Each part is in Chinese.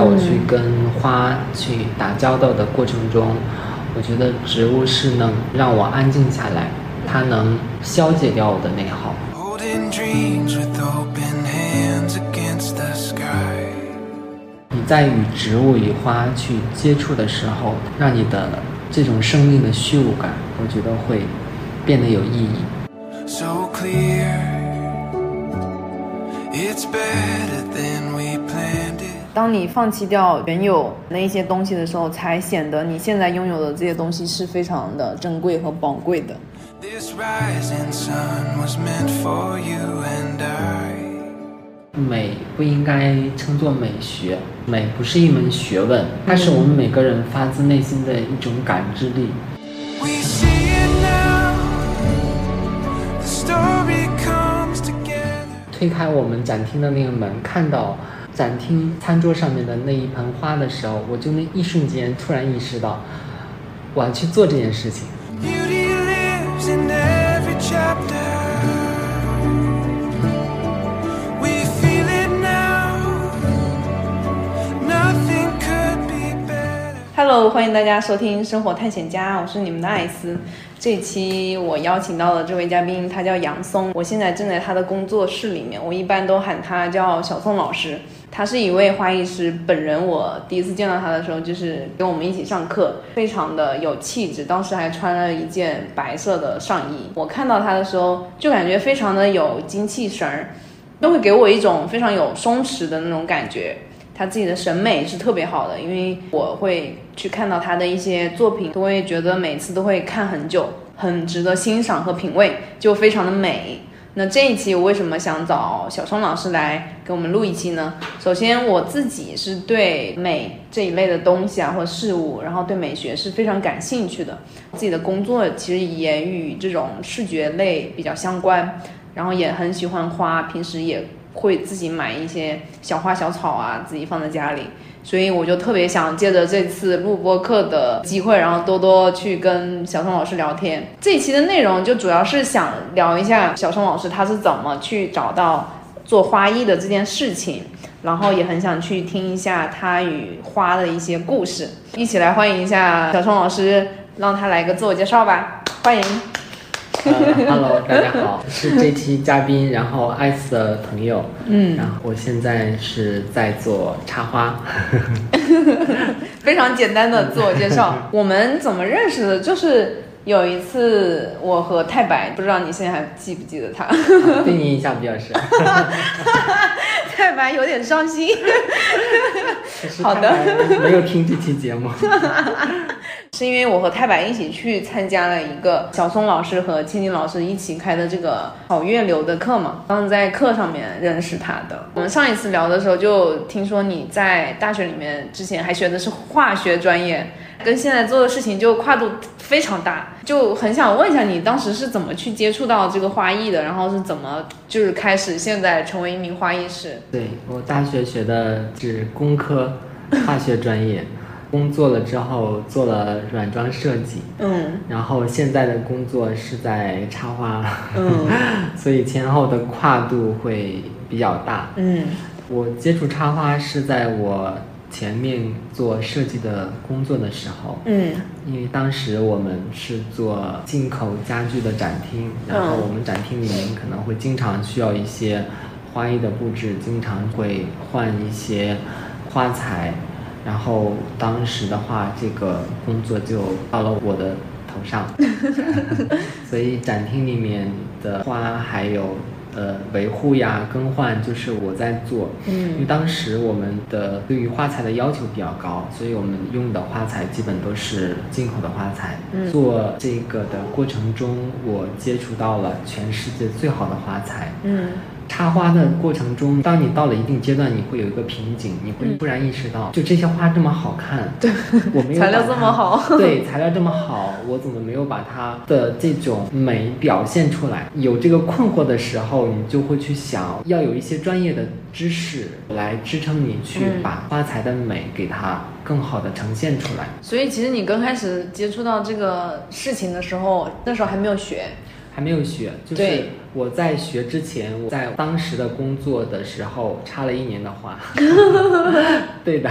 在我去跟花去打交道的过程中，我觉得植物是能让我安静下来，它能消解掉我的内耗。Holding dreams with open hands against the sky. 你在与植物与花去接触的时候，让你的这种生命的虚无感，我觉得会变得有意义。当你放弃掉原有那一些东西的时候，才显得你现在拥有的这些东西是非常的珍贵和宝贵的。This rising sun was meant for you and I. 美不应该称作美学，美不是一门学问，它是我们每个人发自内心的一种感知力。We see it now. The story comes together. 推开我们展厅的那个门，看到展厅餐桌上面的那一盆花的时候，我就那一瞬间突然意识到，我要去做这件事情。Beauty lives in every chapter. We feel it now. Nothing could be better. Hello，欢迎大家收听《生活探险家》，我是你们的艾斯。这期我邀请到的这位嘉宾，他叫杨松，我现在正在他的工作室里面，我一般都喊他叫小宋老师。他是一位花艺师，本人我第一次见到他的时候，就是跟我们一起上课，非常的有气质，当时还穿了一件白色的上衣。我看到他的时候，就感觉非常的有精气神儿，都会给我一种非常有松弛的那种感觉。他自己的审美是特别好的，因为我会去看到他的一些作品，都会觉得每次都会看很久，很值得欣赏和品味，就非常的美。那这一期我为什么想找小松老师来给我们录一期呢？首先我自己是对美这一类的东西啊或者事物，然后对美学是非常感兴趣的。自己的工作其实也与这种视觉类比较相关，然后也很喜欢花，平时也会自己买一些小花小草啊，自己放在家里。所以我就特别想借着这次录播课的机会，然后多多去跟小松老师聊天。这一期的内容就主要是想聊一下小松老师他是怎么去找到做花艺的这件事情，然后也很想去听一下他与花的一些故事。一起来欢迎一下小松老师，让他来个自我介绍吧，欢迎。呃 Hello，大家好，是这期嘉宾，然后艾斯的朋友，嗯，然后我现在是在做插花，非常简单的自我介绍。我们怎么认识的？就是有一次我和太白，不知道你现在还记不记得他？对你印象比较深。太白有点伤心。好的没有听这期节目。是因为我和太白一起去参加了一个小松老师和青青老师一起开的这个好月流的课嘛，当时在课上面认识他的。我们上一次聊的时候就听说你在大学里面之前还学的是化学专业，跟现在做的事情就跨度非常大，就很想问一下你当时是怎么去接触到这个花艺的，然后是怎么就是开始现在成为一名花艺师？对我大学学的是工科化学专业，工作了之后做了软装设计，嗯。然后现在的工作是在插花，嗯 所以前后的跨度会比较大。嗯。我接触插花是在我前面做设计的工作的时候，嗯。因为当时我们是做进口家具的展厅，然后嗯我们展厅里面可能会经常需要一些花艺的布置，经常会换一些花材，然后当时的话，这个工作就到了我的头上，所以展厅里面的花还有呃维护呀、更换，就是我在做。因为嗯当时我们的对于花材的要求比较高，所以我们用的花材基本都是进口的花材。嗯做这个的过程中，我接触到了全世界最好的花材。嗯插花的过程中，当你到了一定阶段，你会有一个瓶颈，你会嗯突然意识到，就这些花这么好看，对，我没有材料这么好 对，材料这么好，我怎么没有把它的这种美表现出来？有这个困惑的时候，你就会去想要有一些专业的知识来支撑你去嗯把花材的美给它更好的呈现出来。所以其实你刚开始接触到这个事情的时候，那时候还没有学。还没有学，就是对我在学之前，我在当时的工作的时候插了一年的花。对的，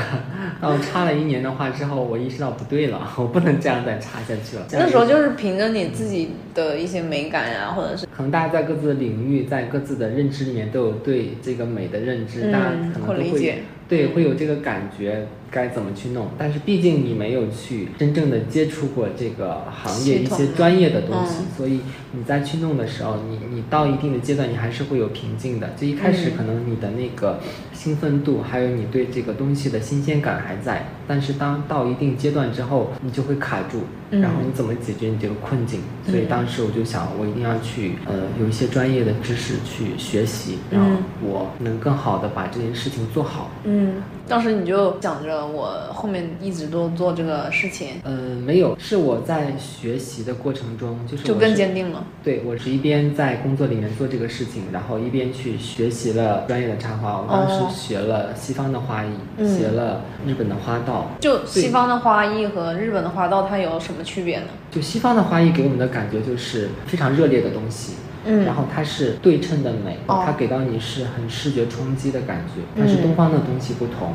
然后插了一年的话之后，我意识到不对了，我不能这样再插下去了。那时候就是凭着你自己的一些美感啊，或者是可能大家在各自的领域，在各自的认知里面都有对这个美的认知，嗯大家可能都会会理解对会有这个感觉该怎么去弄。但是毕竟你没有去真正的接触过这个行业一些专业的东西，嗯所以你在去弄的时候，你你到一定的阶段，你还是会有瓶颈的。就一开始嗯可能你的那个兴奋度，还有你对这个东西的新鲜感还在，但是当到一定阶段之后，你就会卡住，嗯然后你怎么解决你这个困境？所以嗯当时我就想，我一定要去呃有一些专业的知识去学习，然后嗯我能更好的把这件事情做好。嗯，当时你就想着我后面一直都做这个事情，呃，没有，是我在学习的过程中，就是就更坚定了。对，我是一边在工作里面做这个事情，然后一边去学习了专业的插花。我当哦时学了西方的花艺，嗯学了日本的花道。就西方的花艺和日本的花道，它有什么区别呢？就西方的花艺给我们的感觉就是非常热烈的东西，嗯然后它是对称的美，哦它给到你是很视觉冲击的感觉。但是嗯东方的东西不同，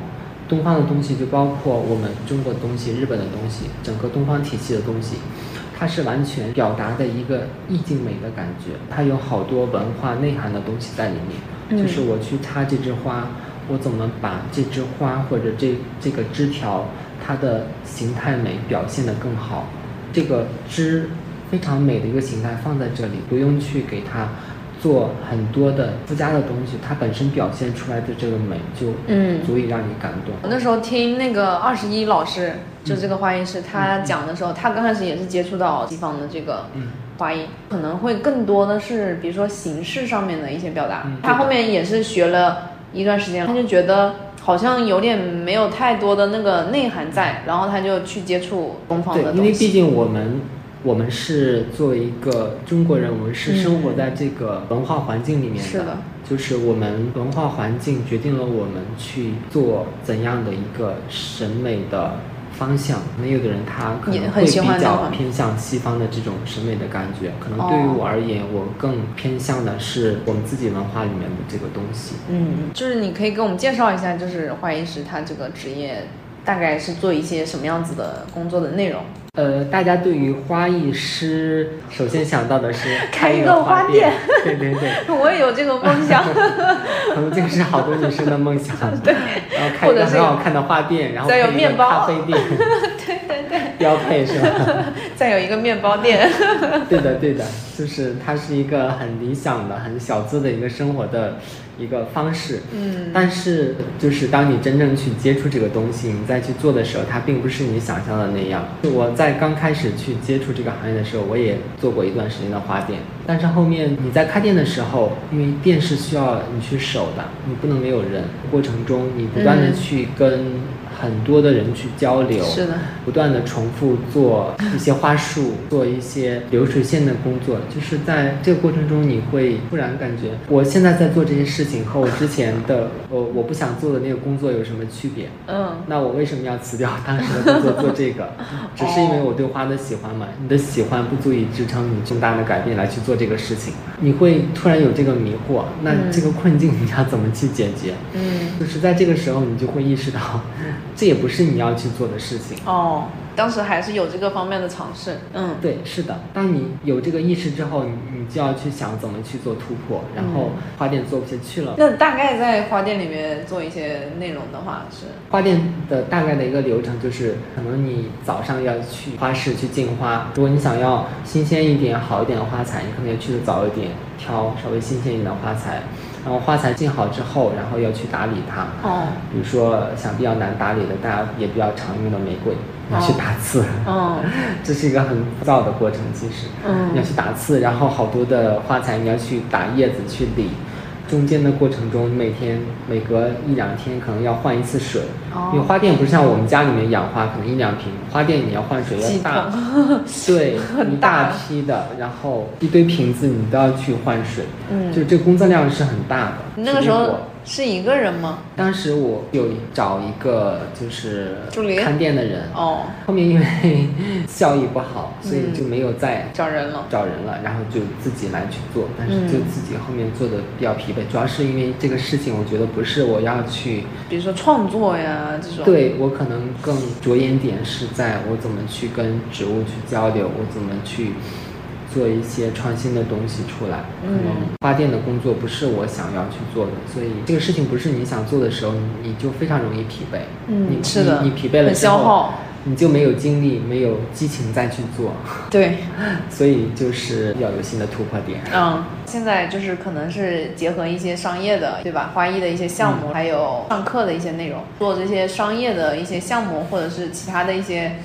东方的东西就包括我们中国的东西、日本的东西，整个东方体系的东西，它是完全表达的一个意境美的感觉，它有好多文化内涵的东西在里面。嗯就是我去插这枝花，我怎么把这枝花或者这这个枝条它的形态美表现得更好？这个枝非常美的一个形态放在这里，不用去给它做很多的附加的东西，它本身表现出来的这个美就嗯足以让你感动。我那时候听那个二十一老师，就这个花艺师，他讲的时候，他刚开始也是接触到西方的这个嗯花艺，可能会更多的是比如说形式上面的一些表达。嗯他后面也是学了一段时间，他就觉得好像有点没有太多的那个内涵在，然后他就去接触东方的，东西。因为毕竟我们我们是作为一个中国人，我们是生活在这个文化环境里面的。是的就是我们文化环境决定了我们去做怎样的一个审美的方向。那有的人他可能会比较偏向西方的这种审美的感觉，可能对于哦我而言，我更偏向的是我们自己文化里面的这个东西。嗯，就是你可以给我们介绍一下，就是花艺师他这个职业大概是做一些什么样子的工作的内容。呃，大家对于花艺师，首先想到的是开一一个花花店，对对对，我也有这个梦想。这个是好多女生的梦想。对，然后开一个好看的花店，然后再有面包咖啡店，对对对，标配是吧？再有一个面包店。对的对的，就是它是一个很理想的、很小资的一个生活的一个方式。嗯但是就是当你真正去接触这个东西，你再去做的时候，它并不是你想象的那样。我在刚开始去接触这个行业的时候，我也做过一段时间的花店，但是后面你在开店的时候，因为店是需要你去守的，你不能没有人。过程中你不断的嗯去跟很多的人去交流，是的，不断的重复做一些花束，做一些流水线的工作，就是在这个过程中，你会突然感觉，我现在在做这些事情和我之前的我我不想做的那个工作有什么区别？嗯那我为什么要辞掉当时的工作做这个？只是因为我对花的喜欢嘛。你的喜欢不足以支撑你重大的改变来去做这个事情，你会突然有这个迷惑，那嗯这个困境你要怎么去解决？嗯，就是在这个时候，你就会意识到，这也不是你要去做的事情。哦，当时还是有这个方面的尝试。嗯，对，是的。当你有这个意识之后，你你就要去想怎么去做突破，然后花店做不下去了。那大概在花店里面做一些内容的话是，花店的大概的一个流程就是，可能你早上要去花市去进花，如果你想要新鲜一点、好一点的花材，你可能要去的早一点，挑稍微新鲜一点的花材。然后花材进好之后，然后要去打理它。哦，比如说像比较难打理的，大家也比较常用的玫瑰，你要去哦打刺。嗯 这是一个很枯燥的过程，其实，嗯。你要去打刺，然后好多的花材你要去打叶子去理，中间的过程中每天每隔一两天可能要换一次水，哦。因为花店不是像我们家里面养花，可能一两瓶，花店你要换水要大。桶，对，一大。大批的，然后一堆瓶子你都要去换水，嗯。就这个工作量是很大的。你那个时候是一个人吗？当时我有找一个就是助理看店的人，哦，后面因为效益不好，所以嗯就没有再找人了。找人了，然后就自己来去做，但是嗯就自己后面做的比较疲惫，主要是因为这个事情，我觉得不是我要去，比如说创作呀这种。，对我可能更着眼点是在我怎么去跟植物去交流，我怎么去做一些创新的东西出来。可能嗯花店的工作不是我想要去做的，所以这个事情不是你想做的时候，你你就非常容易疲惫。嗯你是的你你疲惫了很之后消耗。你就没有精力，没有激情再去做，对，所以就是要有新的突破点。嗯，现在就是可能是结合一些商业的，对吧？花艺的一些项目，还有上课的一些内容，做这些商业的一些项目，或者是其他的一些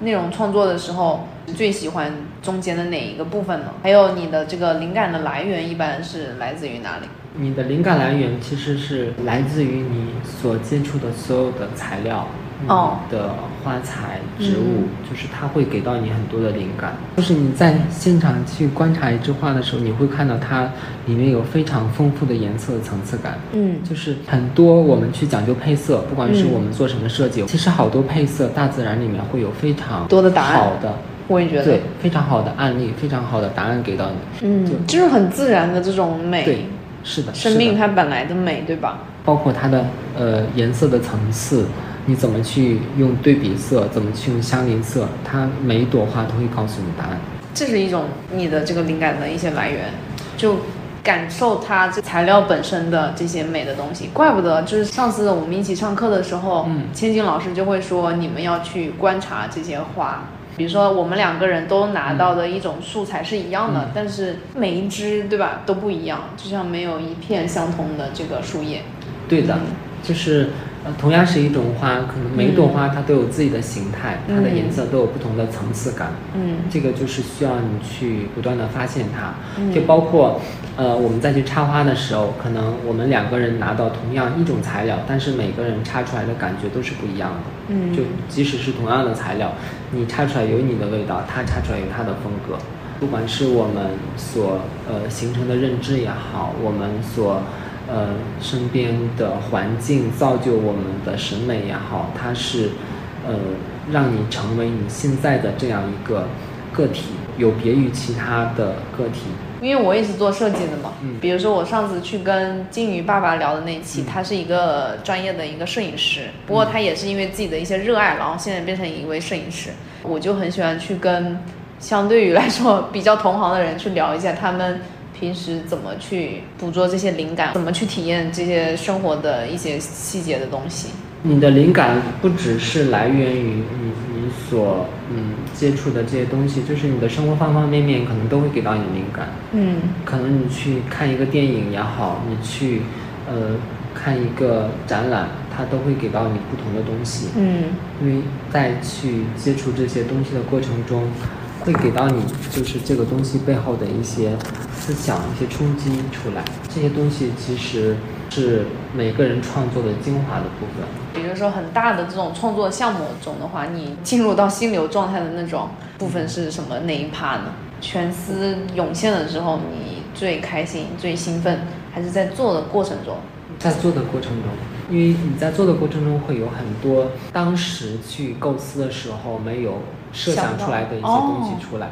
内容创作的时候，最喜欢中间的哪一个部分呢？还有你的这个灵感的来源一般是来自于哪里？你的灵感来源其实是来自于你所接触的所有的材料。哦你的花材、植物，就是它会给到你很多的灵感。就是你在现场去观察一枝花的时候，你会看到它里面有非常丰富的颜色层次感。嗯就是很多我们去讲究配色，不管是嗯我们做什么设计，其实好多配色，大自然里面会有非常多的答案好的，我也觉得对，，非常好的案例，非常好的答案给到你。嗯，就是很自然的这种美，对，是的，生命它本来的美，对吧？包括它的呃颜色的层次，你怎么去用对比色，怎么去用相邻色，它每一朵花都会告诉你答案。这是一种你的这个灵感的一些来源，就感受它这材料本身的这些美的东西。怪不得就是上次我们一起上课的时候，嗯千金老师就会说你们要去观察这些花。比如说，我们两个人都拿到的一种素材是一样的，嗯但是每一只对吧都不一样，就像没有一片相同的这个树叶。对的嗯，就是呃同样是一种花，可能每一朵花它都有自己的形态，它的嗯颜色都有不同的层次感。嗯这个就是需要你去不断的发现它，嗯就包括，呃，我们再去插花的时候，可能我们两个人拿到同样一种材料，但是每个人插出来的感觉都是不一样的。嗯就即使是同样的材料，你插出来有你的味道，它插出来有它的风格。不管是我们所呃形成的认知也好，我们所呃身边的环境造就我们的审美也好，它是呃让你成为你现在的这样一个个体，有别于其他的个体。因为我也是做设计的嘛，嗯比如说我上次去跟金鱼爸爸聊的那一期，嗯他是一个专业的一个摄影师，不过他也是因为自己的一些热爱，然后现在变成一位摄影师。我就很喜欢去跟相对于来说比较同行的人去聊一下他们平时怎么去捕捉这些灵感，怎么去体验这些生活的一些细节的东西。你的灵感不只是来源于你你所嗯接触的这些东西，就是你的生活方方面面可能都会给到你灵感。嗯可能你去看一个电影也好，你去呃看一个展览，它都会给到你不同的东西。嗯因为在去接触这些东西的过程中，会给到你就是这个东西背后的一些思想、一些冲击出来。这些东西其实是每个人创作的精华的部分。比如说很大的这种创作项目中的话，你进入到心流状态的那种部分是什么哪一趴呢？全思涌现的时候，你最开心、最兴奋，还是在做的过程中？在做的过程中，因为你在做的过程中会有很多当时去构思的时候没有设想出来的一些东西出来，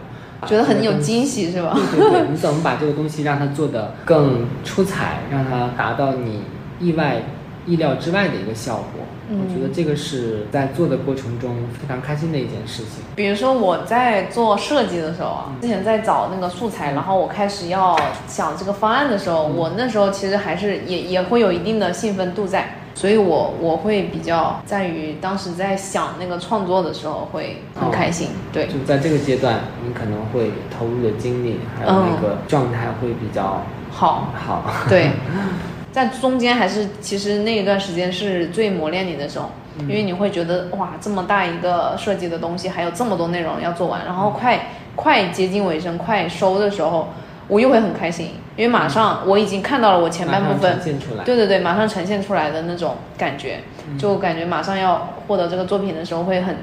觉得很有惊喜是吧？对对对，你怎么把这个东西让它做得更出彩，让它达到你意外、意料之外的一个效果？嗯我觉得这个是在做的过程中非常开心的一件事情。比如说我在做设计的时候啊，之前在找那个素材，然后我开始要想这个方案的时候，我那时候其实还是也也会有一定的兴奋度在，所以我我会比较在于当时在想那个创作的时候会很开心，对。就在这个阶段，你可能会投入的精力还有那个状态会比较好，好。对，在中间还是其实那一段时间是最磨练你的时候，因为你会觉得哇，这么大一个设计的东西，还有这么多内容要做完，然后快快接近尾声、快收的时候，我又会很开心，因为马上我已经看到了我前半部分。对对对，马上呈现出来的那种感觉，就感觉马上要获得这个作品的时候会很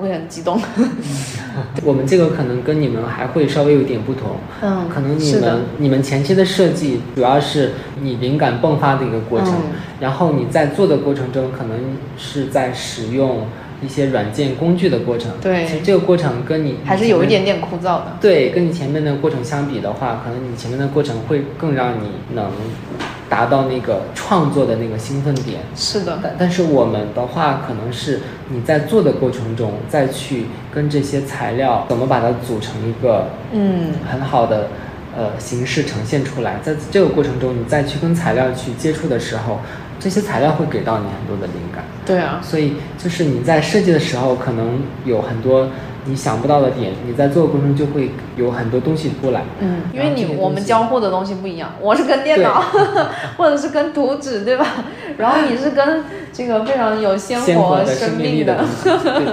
会很激动？我们这个可能跟你们还会稍微有点不同，嗯可能你们你们前期的设计主要是你灵感迸发的一个过程，嗯然后你在做的过程中可能是在使用一些软件工具的过程，对其实这个过程跟你还是有一点点枯燥的。对，跟你前面的过程相比的话，可能你前面的过程会更让你能达到那个创作的那个兴奋点。是的，但但是我们的话，可能是你在做的过程中，再去跟这些材料怎么把它组成一个嗯很好的呃形式呈现出来。在这个过程中，你再去跟材料去接触的时候，这些材料会给到你很多的灵感。对啊，所以就是你在设计的时候，可能有很多你想不到的点，你在做的过程中就会有很多东西出来。嗯，因为你我们交互的东西不一样，我是跟电脑，或者是跟图纸，对吧？然后你是跟这个非常有鲜鲜活的生生命的。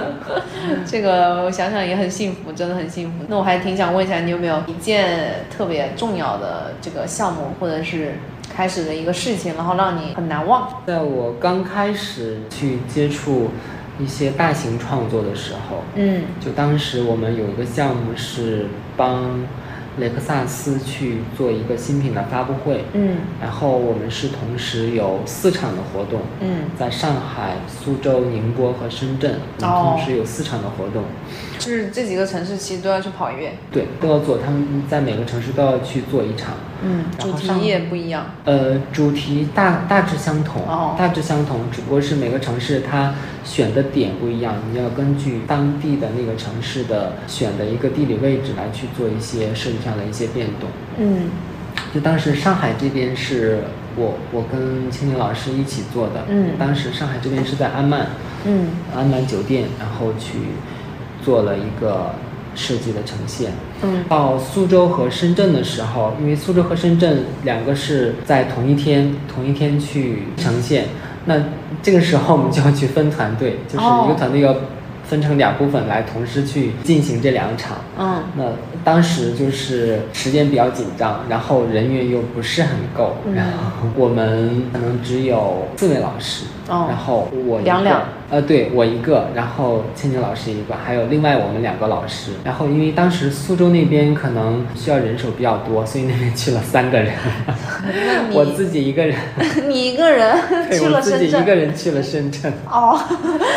这个我想想也很幸福，真的很幸福。那我还挺想问一下，你有没有一件特别重要的这个项目，或者是开始的一个事情，然后让你很难忘？在我刚开始去接触一些大型创作的时候，嗯就当时我们有一个项目是帮雷克萨斯去做一个新品的发布会，嗯然后我们是同时有四场的活动，嗯，在上海、苏州、宁波和深圳，我们哦同时有四场的活动。就是这几个城市其实都要去跑一遍。对，都要做，他们在每个城市都要去做一场。嗯，主题也不一样。呃，主题大大致相同，哦大致相同，只不过是每个城市它选的点不一样，你要根据当地的那个城市的选的一个地理位置来去做一些设计上的一些变动。嗯就当时上海这边是我我跟青青老师一起做的，嗯当时上海这边是在安曼，嗯安曼酒店，然后去做了一个设计的呈现。嗯。到苏州和深圳的时候，因为苏州和深圳两个是在同一天同一天去呈现，那这个时候我们就要去分团队，就是一个团队要分成两部分来同时去进行这两场。嗯。那当时就是时间比较紧张，然后人员又不是很够，嗯。然后我们可能只有四位老师，哦。然后我两两呃，对我一个，然后倩倩老师一个，还有另外我们两个老师。然后因为当时苏州那边可能需要人手比较多，所以那边去了三个人，我自己一个人，你一个人对去我自己一个了深圳。人去了深圳。哦，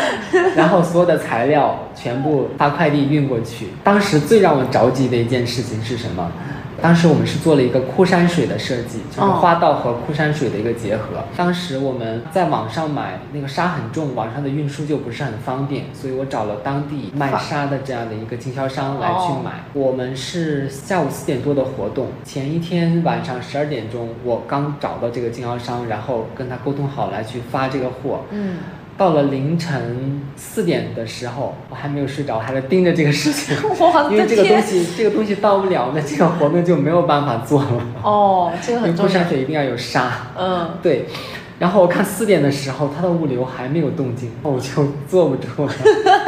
然后所有的材料全部发快递运过去。当时最让我着急的一件事情是什么？当时我们是做了一个枯山水的设计，就是哦花道和枯山水的一个结合。当时我们在网上买那个沙很重，网上的运输就不是很方便，所以我找了当地卖沙的这样的一个经销商来去买。我们是下午四点多的活动，前一天晚上十二点钟，我刚找到这个经销商，然后跟他沟通好来去发这个货。嗯，到了凌晨四点的时候，我还没有睡着，还在盯着这个事情，因为这个东！西这个东西到不了，那这个活动就没有办法做了。哦，这个很重要过山。水一定要有沙，嗯，对。然后我看四点的时候，它的物流还没有动静，我就坐不住了，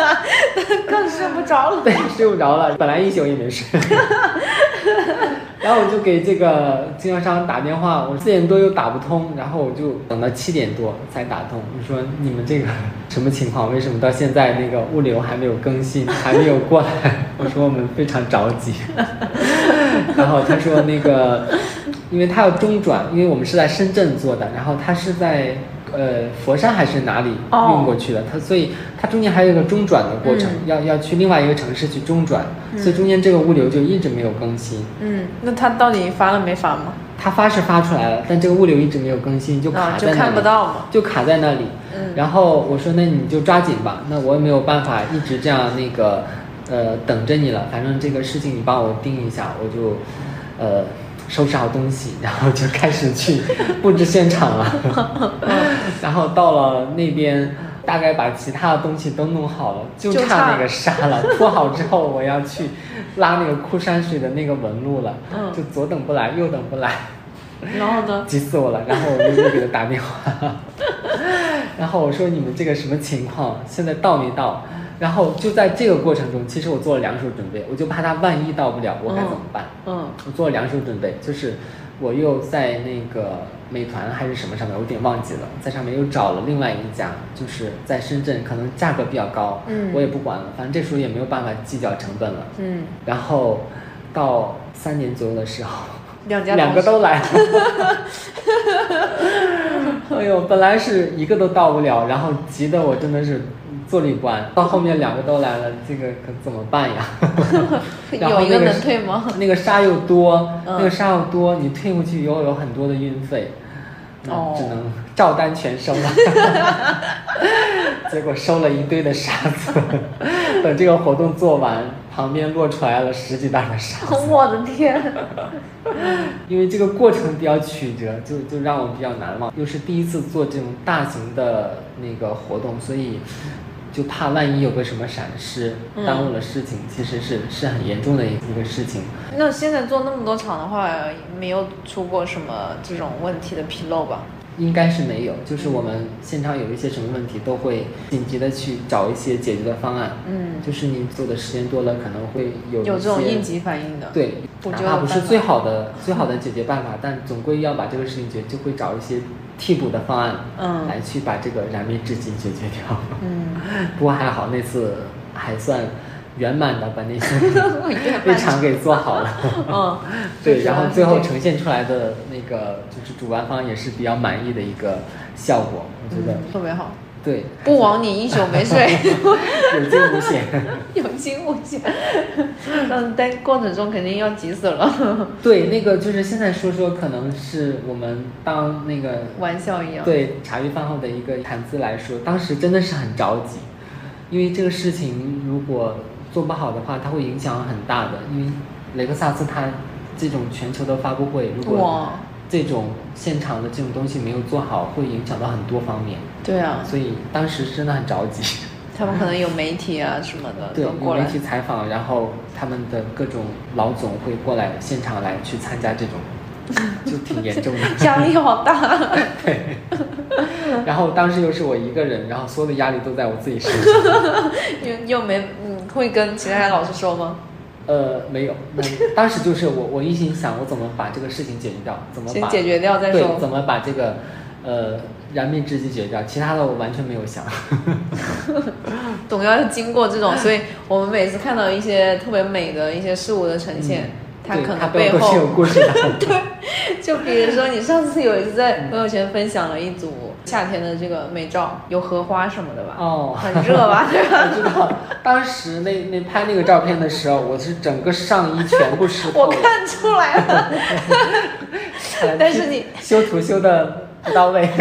更睡不着了。对，睡不着了，本来一宿也没睡。然后我就给这个经销商打电话，我四点多又打不通，然后我就等到七点多才打通。我说你们这个什么情况？为什么到现在那个物流还没有更新，还没有过来？我说我们非常着急。然后他说那个，因为他要中转，因为我们是在深圳做的，然后他是在呃佛山还是哪里哦运过去的，它所以它中间还有一个中转的过程，嗯要要去另外一个城市去中转，嗯所以中间这个物流就一直没有更新。嗯，那它到底发了没发吗？它发是发出来了，但这个物流一直没有更新，就卡啊，就在那里，看不到嘛。就卡在那里。嗯然后我说那你就抓紧吧，那我也没有办法一直这样那个呃等着你了，反正这个事情你帮我盯一下，我就呃收拾好东西，然后就开始去 布置现场了。然后到了那边。大概把其他的东西都弄好了，就差那个沙了。铺好之后，我要去拉那个枯山水的那个纹路了，嗯就左等不来，右等不来。然后呢？急死我了，然后我就又给他打电话，然后我说你们这个什么情况，现在到没到？然后就在这个过程中，其实我做了两手准备，我就怕他万一到不了，我该怎么办？嗯我做了两手准备，就是我又在那个美团还是什么上面，我有点忘记了，在上面又找了另外一家，就是在深圳，可能价格比较高，嗯我也不管了，反正这时候也没有办法计较成本了。嗯，然后到三年左右的时候，两家两个都来了。哎呦，本来是一个都到不了，然后急得我真的是坐立不安。到后面两个都来了，这个可怎么办呀？然后有一个那个能退吗？那个沙又多，嗯那个沙又多，你退回去又有很多的运费，只能照单全收了。结果收了一堆的沙子，等这个活动做完，旁边落出来了十几袋的沙子。我的天！因为这个过程比较曲折，就就让我比较难忘。又是第一次做这种大型的那个活动，所以就怕万一有个什么闪失，嗯耽误了事情，其实是是很严重的一一个事情。那现在做那么多场的话，没有出过什么这种问题的纰漏吧？应该是没有，就是我们现场有一些什么问题，都会紧急的去找一些解决的方案。嗯，就是你做的时间多了，可能会有有这种应急反应的。，对，补哪怕不是最好的最好的解决办法，但总归要把这个事情解，就会找一些替补的方案，嗯。来去把这个燃眉之急解决掉。嗯，不过还好那次还算圆满的把那些圆那满场给做好了。嗯，对，然后最后呈现出来的那个就是主办方也是比较满意的一个效果，我觉得、嗯特别好，对，不枉你一宿没睡，有惊无险。有惊无险。嗯但过程中肯定要急死了，对，那个就是现在说说，可能是我们当那个玩笑一样。，对茶余饭后的一个谈资来说，当时真的是很着急，因为这个事情如果做不好的话，它会影响很大的。因为雷克萨斯它这种全球的发布会，如果哇，这种现场的这种东西没有做好，会影响到很多方面，对啊，所以当时真的很着急。他们可能有媒体啊什么的对，有媒。体采访，然后他们的各种老总会过来现场来去参加这种，就挺严重的。压力好大，对，然后当时又是我一个人，然后所有的压力都在我自己身上。又又没嗯，会跟其他老师说吗？呃，没有，那当时就是我，我一心想我怎么把这个事情解决掉，怎么把先解决掉再对，说怎。么把这个呃燃眉之急解决掉，其他的我完全没有想。总要经过这种，所以我们每次看到一些特别美的一些事物的呈现，它可能它背后都是有后，故事的。就比如说你上次有一次在朋友圈分享了一组夏天的这个美照，有荷花什么的吧？哦很热吧？对吧？我知道，当时那那拍那个照片的时候，我是整个上衣全部湿透我。看出来了，但是你修图修的不到位。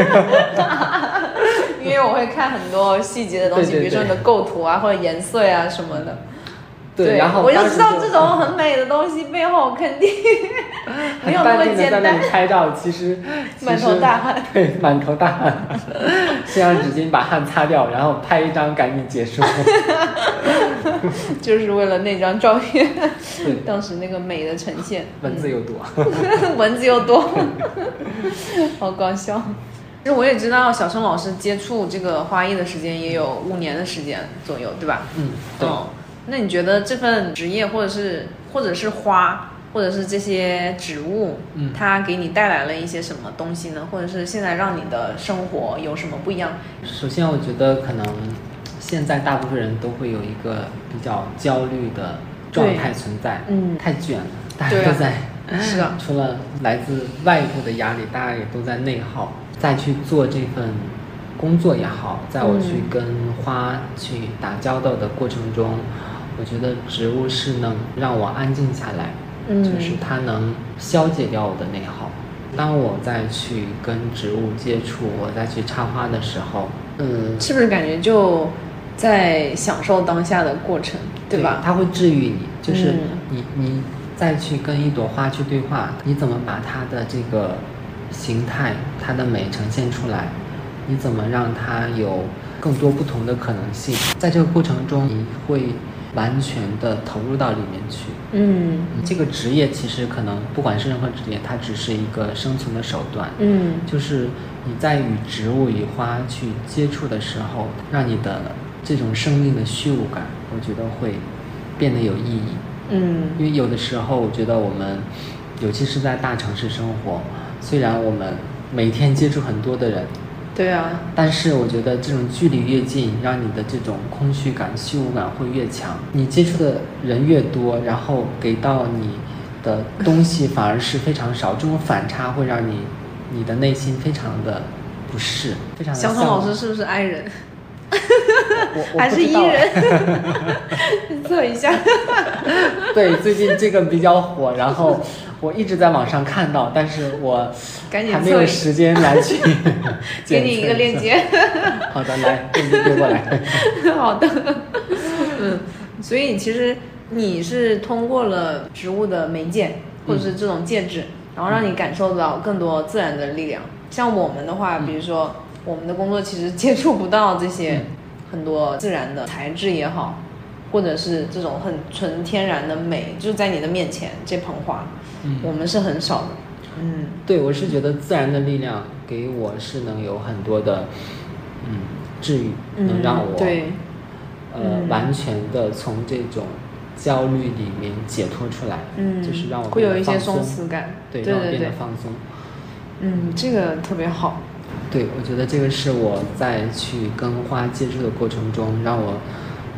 因为我会看很多细节的东西，对对比如说你的构图啊，或者颜色呀、什么的。对，然后我就知道这种很美的东西背后肯定 没有那么简单在那里。拍照，其实 满头大汗，对，满头大汗，先用纸巾把汗擦掉，然后拍一张赶紧结束。就是为了那张照片，当时那个美的呈现，文字又多。嗯文字又多，好搞笑。其实我也知道小春老师接触这个花艺的时间也有五年的时间左右，对吧？嗯，对。哦，那你觉得这份职业，或者是或者是花，或者是这些植物，嗯它给你带来了一些什么东西呢？或者是现在让你的生活有什么不一样？首先，我觉得可能现在大部分人都会有一个比较焦虑的状态存在，嗯太卷了，大家都在。是的，除了来自外部的压力，大家也都在内耗。再去做这份工作也好，在我去嗯跟花去打交道的过程中，我觉得植物是能让我安静下来，嗯就是它能消解掉我的内耗。当我再去跟植物接触，我再去插花的时候，嗯，是不是感觉就在享受当下的过程，对吧？它会治愈你，就是嗯你、你再去跟一朵花去对话，你怎么把它的这个形态、它的美呈现出来？你怎么让它有更多不同的可能性？在这个过程中，你会完全的投入到里面去。嗯这个职业其实可能不管是任何职业，它只是一个生存的手段。嗯就是你在与植物与花去接触的时候，让你的这种生命的虚无感，我觉得会变得有意义。嗯因为有的时候，我觉得我们，尤其是在大城市生活，虽然我们每天接触很多的人，对啊，但是我觉得这种距离越近，让你的这种空虚感、虚无感会越强。你接触的人越多，然后给到你的东西反而是非常少，这种反差会让你你的内心非常的不适，非常的小宋老师是不是 I 人？我我还是不知 E 道人？测一下。对，最近这个比较火，然后我一直在网上看到，但是我赶紧还没有时间来去 给你一个链接。好的，来，链接丢过来。好的，嗯，所以其实你是通过了植物的媒介，或者是这种介质，然后让你感受到更多自然的力量。像我们的话，比如说我们的工作其实接触不到这些很多自然的材质也好，或者是这种很纯天然的美，就在你的面前这盆花，嗯我们是很少的。嗯对，我是觉得自然的力量给我是能有很多的，嗯，治愈，能让我、嗯对，呃、嗯完全的从这种焦虑里面解脱出来，嗯，就是让我会有一些松松弛感。对，对对对让我变得，放松。嗯，这个特别好。对，我觉得这个是我在去跟花接触的过程中，让我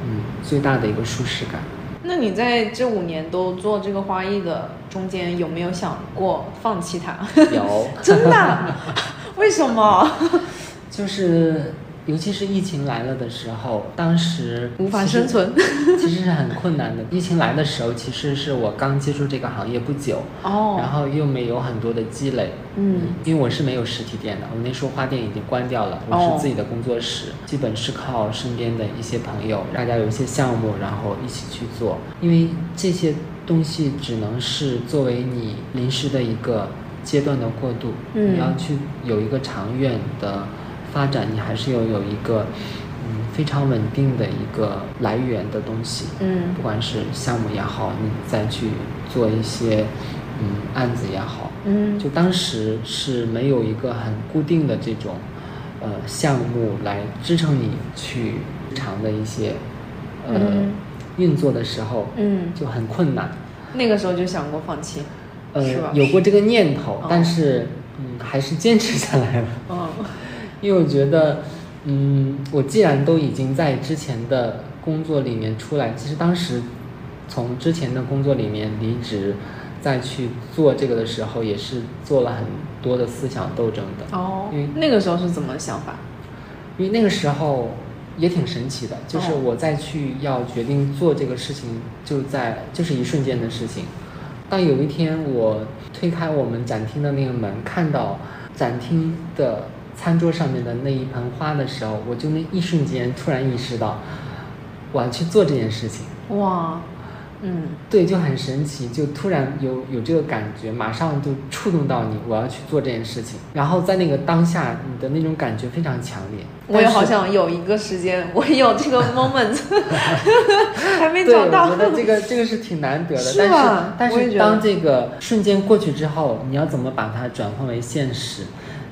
嗯最大的一个舒适感。那你在这五年都做这个花艺的中间，有没有想过放弃它？有，真的？啊 为什么？就是尤其是疫情来了的时候，当时无法生存。其实是很困难的。疫情来的时候，其实是我刚接触这个行业不久，哦，然后又没有很多的积累。嗯，因为我是没有实体店的，我那时候花店已经关掉了，我哦是自己的工作室，基本是靠身边的一些朋友，大家有一些项目，然后一起去做。因为这些东西只能是作为你临时的一个阶段的过渡，嗯你要去有一个长远的发展，你还是要有一个嗯非常稳定的一个来源的东西。嗯。不管是项目也好，你再去做一些嗯案子也好，嗯。就当时是没有一个很固定的这种呃项目来支撑你去日常的一些呃、嗯。运作的时候，嗯，就很困难。那个时候就想过放弃，呃，有过这个念头，哦。但是嗯还是坚持下来了。嗯因为我觉得，嗯，我既然都已经在之前的工作里面出来，其实当时从之前的工作里面离职，再去做这个的时候，也是做了很多的思想斗争的。哦因为，那个时候是怎么想法？因为那个时候也挺神奇的，就是哦我再去要决定做这个事情，就在就是一瞬间的事情。当有一天我推开我们展厅的那个门，看到展厅的餐桌上面的那一盆花的时候，我就那一瞬间突然意识到，我要去做这件事情。哇，嗯对，就很神奇，就突然有有这个感觉，马上就触动到你，我要去做这件事情。然后在那个当下，你的那种感觉非常强烈。我也好想有一个时间，我有这个 moment，还没找到。觉得这个这个是挺难得的，是但是但是当这个瞬间过去之后，你要怎么把它转换为现实？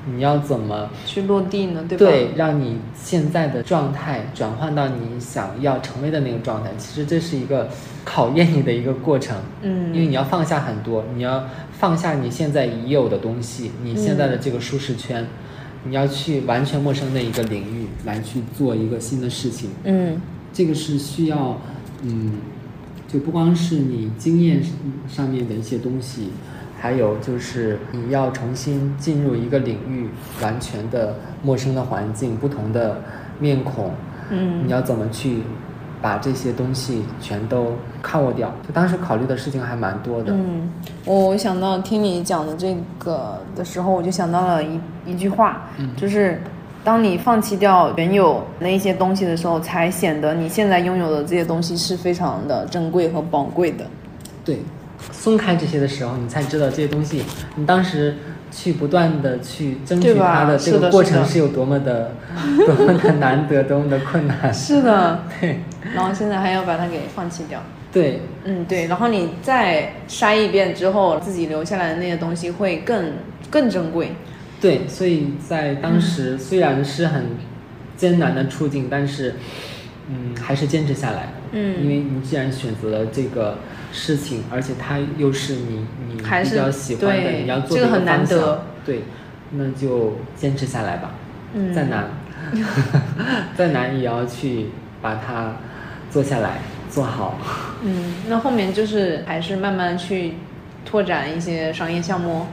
你要怎么去落地呢，对吧？对让你现在的状态转换到你想要成为的那个状态？其实这是一个考验你的一个过程，嗯，因为你要放下很多，你要放下你现在已有的东西，你现在的这个舒适圈，你要去完全陌生的一个领域来去做一个新的事情。嗯这个是需要，嗯，就不光是你经验上面的一些东西，还有就是你要重新进入一个领域，完全的陌生的环境，不同的面孔，嗯你要怎么去把这些东西全都 cover 掉？就当时考虑的事情还蛮多的。嗯，我想到听你讲的这个的时候，我就想到了一一句话，嗯就是当你放弃掉原有那一些东西的时候，才显得你现在拥有的这些东西是非常的珍贵和宝贵的。对，松开这些的时候，你才知道这些东西，你当时去不断的去争取它的这个过程是有多么的、多么的难得，多么的困难。是的，对然后现在还要把它给放弃掉。对嗯，对，然后你再筛一遍之后，自己留下来的那些东西会更更珍贵。对，所以在当时虽然是很艰难的处境，但是嗯，还是坚持下来。嗯因为你既然选择了这个事情，而且它又是你你还是比较喜欢的，你要做这个的很难得。对，那就坚持下来吧，嗯。再难，再难也要去把它做下来，做好。嗯，那后面就是还是慢慢去拓展一些商业项目，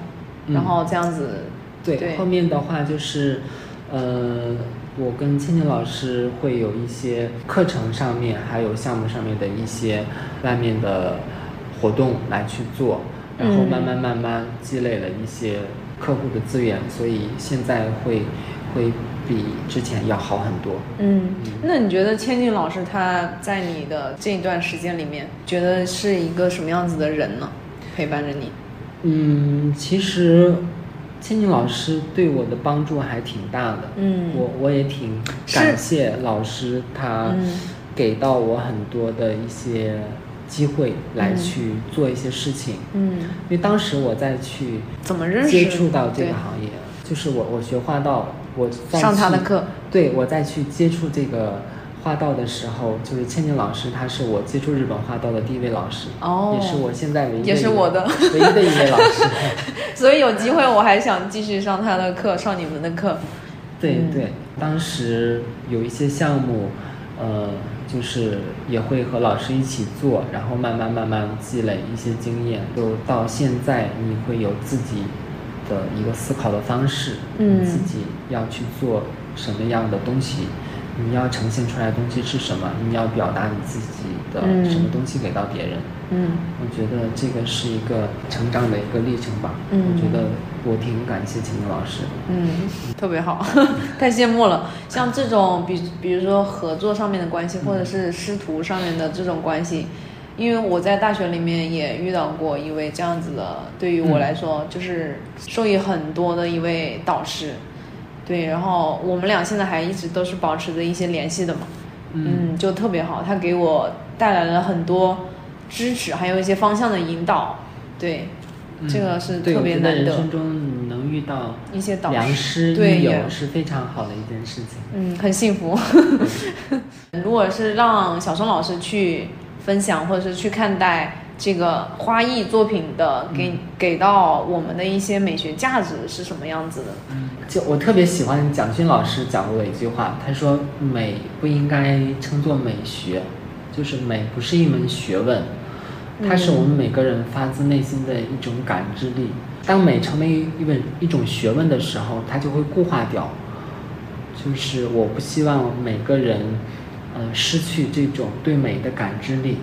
嗯。然后这样子，对，对。后面的话就是，呃，我跟倩倩老师会有一些课程上面，还有项目上面的一些外面的活动来去做，然后嗯慢慢慢慢积累了一些客户的资源，所以现在会会比之前要好很多。嗯，那你觉得千静老师他在你的这一段时间里面，觉得是一个什么样子的人呢？陪伴着你，嗯，其实倩倩老师对我的帮助还挺大的。嗯。我我也挺感谢老师他嗯给到我很多的一些机会来嗯去做一些事情。嗯，因为当时我在去怎么认识接触到这个行业，就是我我学画道，我在上他的课，对我再去接触这个花道的时候，就是倩倩老师，他是我接触日本画道的第一位老师，哦也是我现在唯一的也是我的唯一的一位老师。所以有机会我还想继续上他的课，上你们的课。嗯对对，当时有一些项目，呃，就是也会和老师一起做，然后慢慢慢慢积累一些经验，就到现在你会有自己的一个思考的方式，嗯自己要去做什么样的东西，你要呈现出来的东西是什么，你要表达你自己的嗯什么东西给到别人。嗯我觉得这个是一个成长的一个历程吧。嗯我觉得我挺感谢秦明老师。嗯，特别好，太羡慕了。像这种比比如说合作上面的关系，或者是师徒上面的这种关系，因为我在大学里面也遇到过一位这样子的，对于我来说就是受益很多的一位导师。对，然后我们俩现在还一直都是保持着一些联系的嘛。嗯，就特别好，他给我带来了很多支持，还有一些方向的引导。对，这个是，特别难得人生中能遇到一些导良师对也益友是非常好的一件事情。嗯，很幸福。如果是让小松老师去分享，或者是去看待这个花艺作品的，给、给到我们的一些美学价值是什么样子的？就我特别喜欢蒋勋老师讲过的一句话，他说美不应该称作美学，就是美不是一门学问，它是我们每个人发自内心的一种感知力。当美成为一本一种学问的时候，它就会固化掉。就是我不希望每个人，呃，失去这种对美的感知力。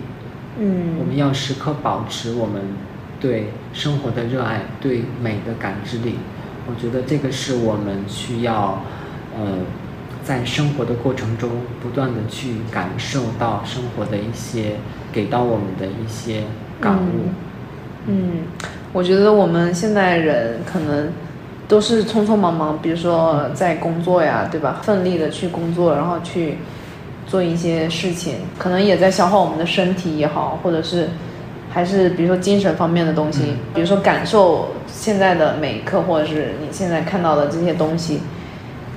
我嗯们要时刻保持我们对生活的热爱，对美的感知力。我觉得这个是我们需要，呃，在生活的过程中不断的去感受到生活的一些给到我们的一些感悟。嗯，我觉得我们现在人可能都是匆匆忙忙，比如说在工作呀，对吧？奋力的去工作，然后去做一些事情，可能也在消耗我们的身体也好，或者是还是比如说精神方面的东西，比如说感受现在的每一刻，或者是你现在看到的这些东西，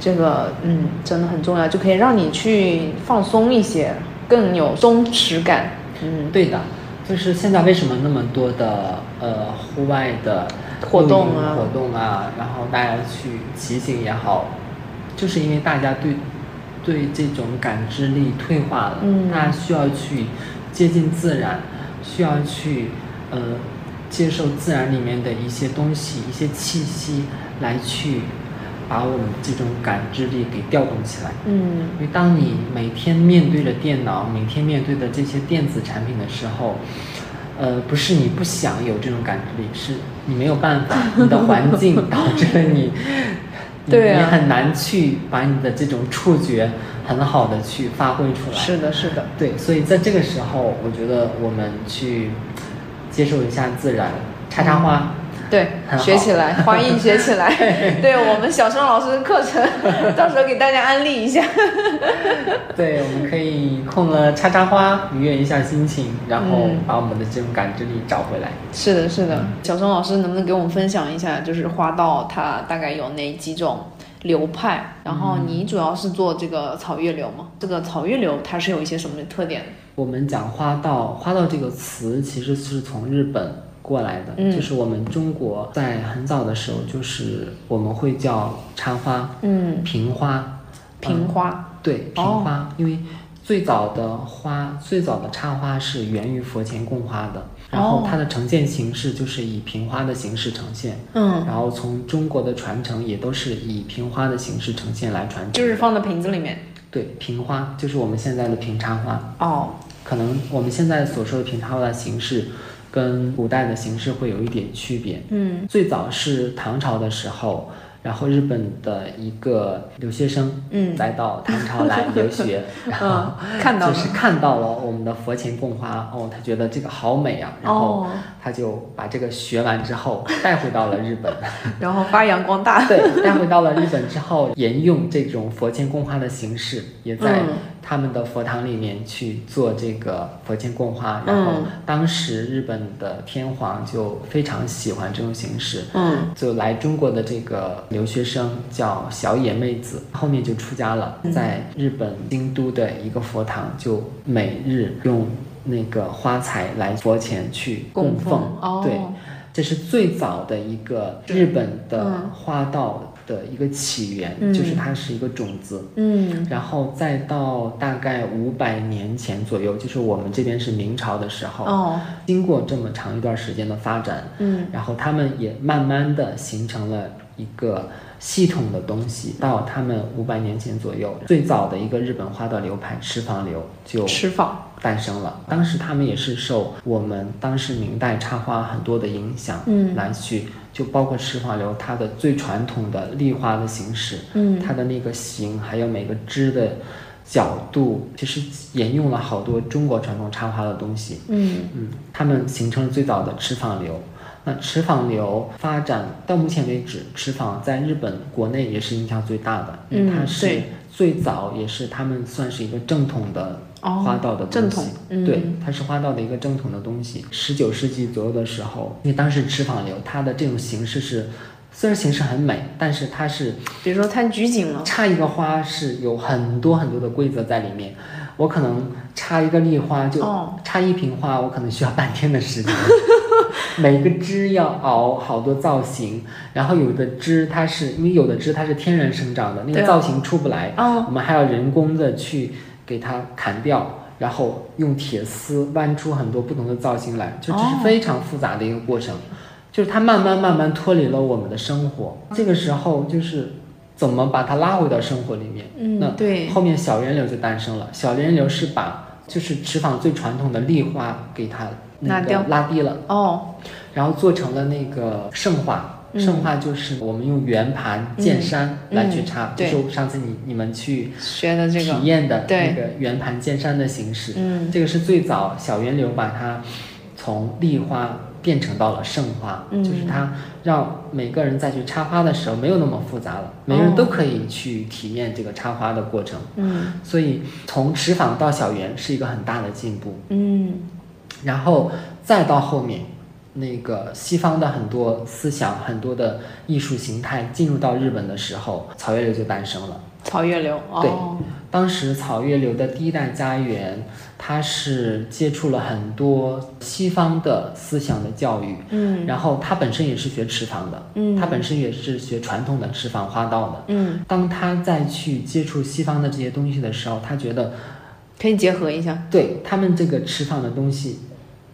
这个嗯真的很重要，就可以让你去放松一些，更有松弛感。嗯，对的，就是现在为什么那么多的呃户外的活动啊。活动啊，然后大家去骑行也好，就是因为大家对对这种感知力退化了，嗯大家需要去接近自然，需要去呃接受自然里面的一些东西、一些气息，来去把我们这种感知力给调动起来。嗯因为当你每天面对着电脑，每天面对的这些电子产品的时候，呃，不是你不想有这种感知力，是你没有办法，你的环境导致了，你对啊你很难去把你的这种触觉很好的去发挥出来。是的，是的。对，所以在这个时候，我觉得我们去接受一下自然，插插花，对，学起来，花艺学起来。对我们小生老师的课程，到时候给大家安利一下。对，我们可以空了插插花，愉悦一下心情，然后嗯把我们的这种感知力找回来。是的，是的。小生老师能不能给我们分享一下，就是花道它大概有哪几种流派？然后你主要是做这个草月流吗？这个草月流它是有一些什么特点？我们讲花道，花道这个词其实是从日本过来的，嗯。就是我们中国在很早的时候，就是我们会叫插花、嗯，瓶花、瓶花，对，瓶花，因为最早的花，最早的插花是源于佛前供花的，然后哦它的呈现形式就是以瓶花的形式呈现，嗯，然后从中国的传承也都是以瓶花的形式呈现来传承，就是放在瓶子里面。对，瓶花就是我们现在的瓶插花，哦，可能我们现在所说的瓶插花的形式跟古代的形式会有一点区别，嗯。最早是唐朝的时候，然后日本的一个留学生，嗯。来到唐朝来留学，然后嗯，看到了。就是看到了我们的佛前供花，哦，他觉得这个好美啊，然后哦，他就把这个学完之后 带回到了日本，然后发扬光大。对，带回到了日本之后，沿用这种佛前供花的形式，也在嗯。他们的佛堂里面去做这个佛前供花，然后嗯当时日本的天皇就非常喜欢这种形式，嗯。就来中国的这个留学生叫小野妹子，后面就出家了，嗯。在日本京都的一个佛堂，就每日用那个花材来佛前去供奉。哦，对，这是最早的一个日本的嗯。花道的一个起源，嗯。就是它是一个种子。嗯。然后再到大概五百年前左右，就是我们这边是明朝的时候，哦，经过这么长一段时间的发展，嗯。然后他们也慢慢的形成了一个系统的东西。到他们五百年前左右，最早的一个日本花的流派池坊流就池坊。诞生了。当时他们也是受我们当时明代插花很多的影响，嗯来去就包括池坊流它的最传统的立花的形式，嗯它的那个形，还有每个枝的角度，其实沿用了好多中国传统插花的东西。嗯嗯，他们形成了最早的池坊流。那池坊流发展到目前为止，池坊在日本国内也是影响最大的，因为它是最早，也是他们算是一个正统的哦花道的东西。正统嗯对，它是花道的一个正统的东西。十九世纪左右的时候，因为当时池坊流它的这种形式是，虽然形式很美，但是它是比如说太拘谨了。插一个花是有很多很多的规则在里面。我可能插一个立花就、哦插一瓶花，我可能需要半天的时间。每个枝要熬好多造型，然后有的枝它是因为有的枝它是天然生长的，那个造型出不来，哦我们还要人工的去给它砍掉，然后用铁丝弯出很多不同的造型来，就这是哦非常复杂的一个过程。就是它慢慢慢慢脱离了我们的生活，这个时候就是怎么把它拉回到生活里面。那嗯，对。后面小圆柳就诞生了。小圆柳是把就是池坊最传统的立花给它那个拉低了，哦，然后做成了那个盛花。嗯。盛花就是我们用圆盘、剑山来去插，就是上次你你们去学的这个。体验的那个圆盘剑山的形式。嗯。这个是最早小圆流把它从立花变成到了盛花，嗯。就是它让每个人再去插花的时候没有那么复杂了，每个人都可以去体验这个插花的过程。嗯。所以从持坊到小圆是一个很大的进步，嗯然后再到后面。那个西方的很多思想、很多的艺术形态进入到日本的时候，草月流就诞生了。草月流。哦。当时草月流的第一代家园，它是接触了很多西方的思想的教育，嗯然后他本身也是学池坊的，嗯。他本身也是学传统的池坊花道的。嗯，当他再去接触西方的这些东西的时候，他觉得可以结合一下。对他们这个池坊的东西，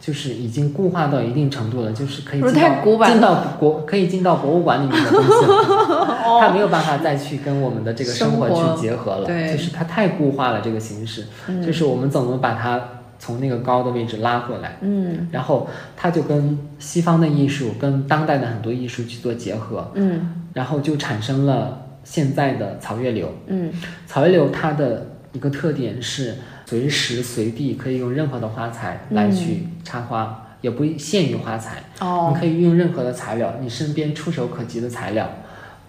就是已经固化到一定程度了，就是可以进到古进到国可以进到博物馆里面的东西了，他没有办法再去跟我们的这个生活生活去结合了，对。就是它太固化了这个形式，嗯。就是我们怎么把它从那个高的位置拉回来，嗯。然后它就跟西方的艺术跟当代的很多艺术去做结合，嗯。然后就产生了现在的草月流。嗯。草月流它的一个特点是随时随地可以用任何的花材来去插花，也不限于花材，哦你可以用任何的材料，你身边触手可及的材料。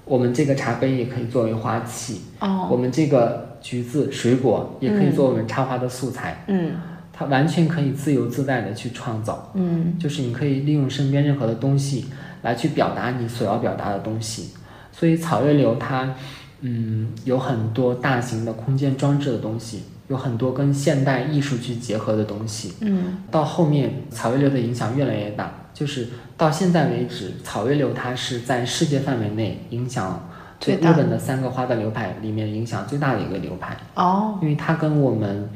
我们这个茶杯也可以作为花器，我哦们这个橘子水果也可以做我们插花的素材，嗯它完全可以自由自在的去创造。嗯就是你可以利用身边任何的东西来去表达你所要表达的东西。所以草月流它，嗯，有很多大型的空间装置的东西，有很多跟现代艺术去结合的东西。嗯到后面草月流的影响越来越大，就是到现在为止，草月流它是在世界范围内影响就最大日本的三个花的流派里面影响最大的一个流派，哦，因为它跟我们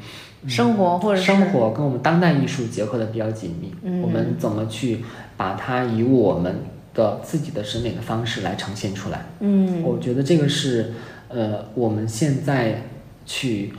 生活或者生活跟我们当代艺术结合的比较紧密。嗯我们怎么去把它以我们的自己的审美的方式来呈现出来？嗯我觉得这个是呃我们现在去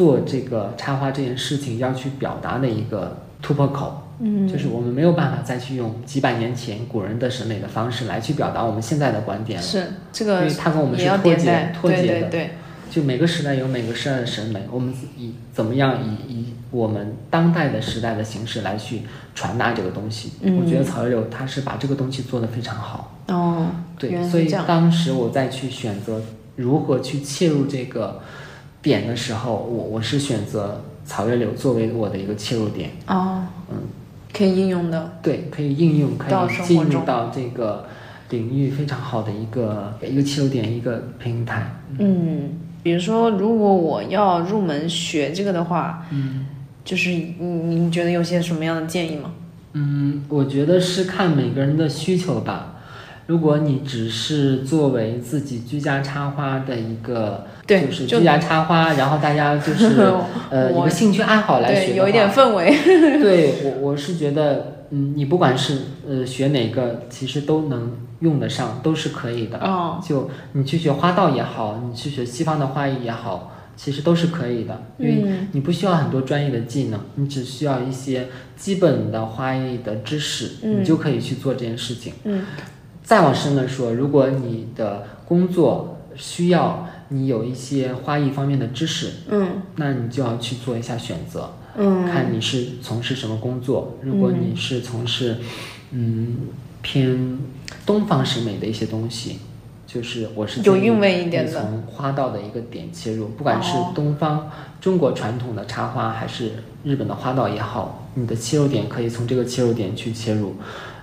做这个插花这件事情要去表达的一个突破口。嗯就是我们没有办法再去用几百年前古人的审美的方式来去表达我们现在的观点了，是这个因为它跟我们是脱节脱节的。对对，就每个时代有每个时代的审美，我们以怎么样以以我们当代的时代的形式来去传达这个东西。嗯我觉得草月柳他是把这个东西做得非常好。哦，对，所以当时我再去选择如何去切入这个点的时候，我我是选择草月柳作为我的一个切入点。哦，嗯，可以应用的，对，可以应用，可以进入到这个领域非常好的一个一个切入点，一个平台。嗯，比如说如果我要入门学这个的话，嗯就是你你觉得有些什么样的建议吗？嗯，我觉得是看每个人的需求吧。如果你只是作为自己居家插花的一个，对就就是居家插花，然后大家就是 呃一个兴趣爱好来学，的有一点话氛围，对我我是觉得，嗯，你不管是呃学哪个，其实都能用得上，都是可以的。哦，就你去学花道也好，你去学西方的花艺也好，其实都是可以的，因为嗯你不需要很多专业的技能，你只需要一些基本的花艺的知识，嗯。你就可以去做这件事情。嗯再往深了说，如果你的工作需要你有一些花艺方面的知识，嗯那你就要去做一下选择。嗯，看你是从事什么工作。如果你是从事，嗯，偏东方审美的一些东西，就是我是有韵味一点的你从花道的一个点切入，不管是哦东方、中国传统的插花，还是日本的花道也好，你的切入点可以从这个切入点去切入。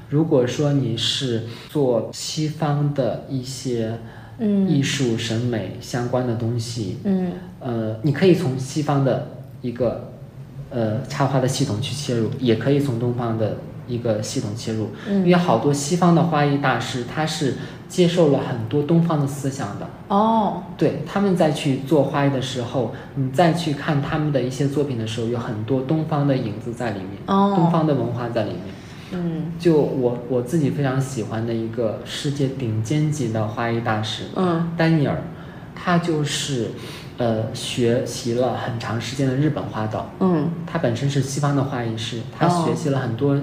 如果说你是做西方的一些嗯。艺术审美相关的东西，嗯。呃，你可以从西方的一个呃插花的系统去切入，也可以从东方的一个系统切入，因为嗯，好多西方的花艺大师他是接受了很多东方的思想的，哦，对，他们在去做花艺的时候，你再去看他们的一些作品的时候，有很多东方的影子在里面，哦。东方的文化在里面。嗯。就我我自己非常喜欢的一个世界顶尖级的花艺大师，嗯。丹尼尔，他就是呃学习了很长时间的日本花道，嗯。他本身是西方的花艺师，他哦学习了很多、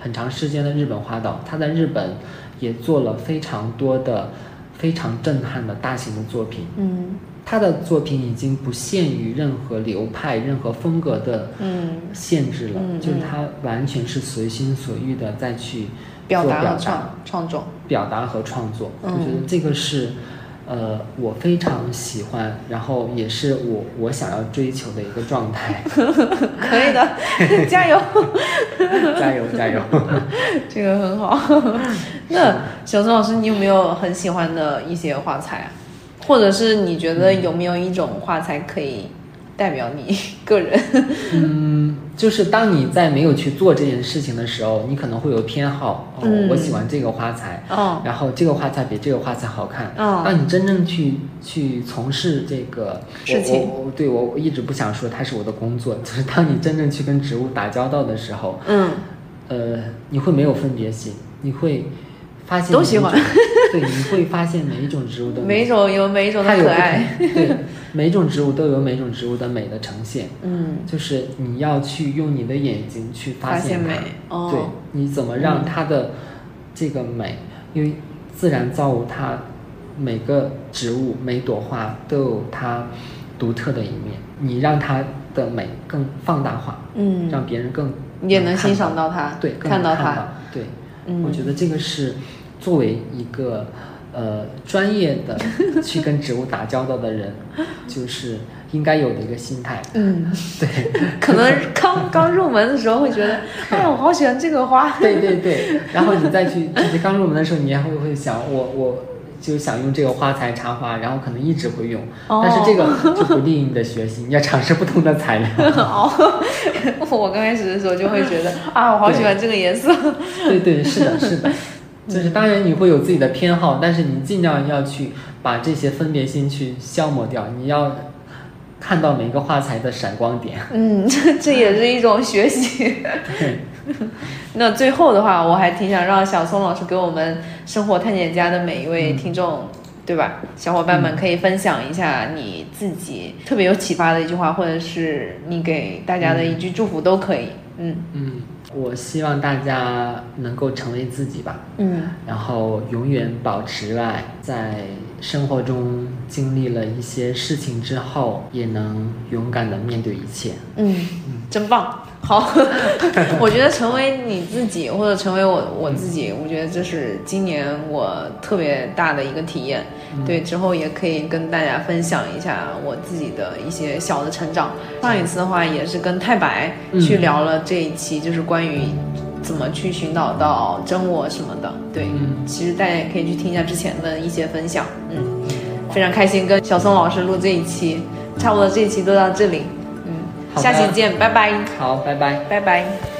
很长时间的日本花道，他在日本也做了非常多的非常震撼的大型的作品。嗯他的作品已经不限于任何流派、任何风格的嗯，限制了，就是他完全是随心所欲的再去表达和创创作，表达和创作，嗯我觉得这个是，呃，我非常喜欢，然后也是我我想要追求的一个状态。可以的，加油，加油加油！这个很好。那小宋老师，你有没有很喜欢的一些画材啊？或者是你觉得有没有一种花材可以代表你 个人？嗯，就是当你在没有去做这件事情的时候，你可能会有偏好，哦，嗯我喜欢这个花材，哦，然后这个花材比这个花材好看。哦当你真正去去从事这个事情对我我一直不想说它是我的工作，就是当你真正去跟植物打交道的时候，嗯呃，你会没有分别心，你会发现都喜欢种，对，你会发现每一种植物的，每一种有每一种的可爱。同，对，每一种植物都有每一种植物的美的呈现，嗯，就是你要去用你的眼睛去发现它，美哦对，你怎么让它的这个美，因为自然造物它每个植物每朵花都有它独特的一面，你让它的美更放大化，嗯，让别人更也能欣赏到它，对，更看到它。对，嗯我觉得这个是作为一个呃专业的去跟植物打交道的人，就是应该有的一个心态。嗯，对，可能刚刚入门的时候会觉得，哎呀，我好喜欢这个花。对对对，然后你再去就是刚入门的时候，你还会会想，我我就想用这个花材插花，然后可能一直会用，哦但是这个就不利于你的学习，你要尝试不同的材料。哦，我刚开始的时候就会觉得啊，我好喜欢这个颜色。对对，是的，是的，就是当然你会有自己的偏好，但是你尽量要去把这些分别心去消磨掉，你要看到每个画材的闪光点。嗯，这这也是一种学习。对，那最后的话，我还挺想让小松老师给我们生活探险家的每一位听众，对吧？小伙伴们可以分享一下你自己特别有启发的一句话，或者是你给大家的一句祝福都可以。嗯嗯，我希望大家能够成为自己吧，嗯然后永远保持热爱，在生活中经历了一些事情之后，也能勇敢的面对一切。嗯，真棒。好，我觉得成为你自己，或者成为我我自己，我觉得这是今年我特别大的一个体验。对，之后也可以跟大家分享一下我自己的一些小的成长。上一次的话也是跟太白去聊了这一期，就是关于怎么去寻找到真我什么的。对，嗯其实大家也可以去听一下之前的一些分享。嗯，非常开心跟小松老师录这一期，差不多这一期都到这里。下期见，拜拜，好，拜拜。拜拜。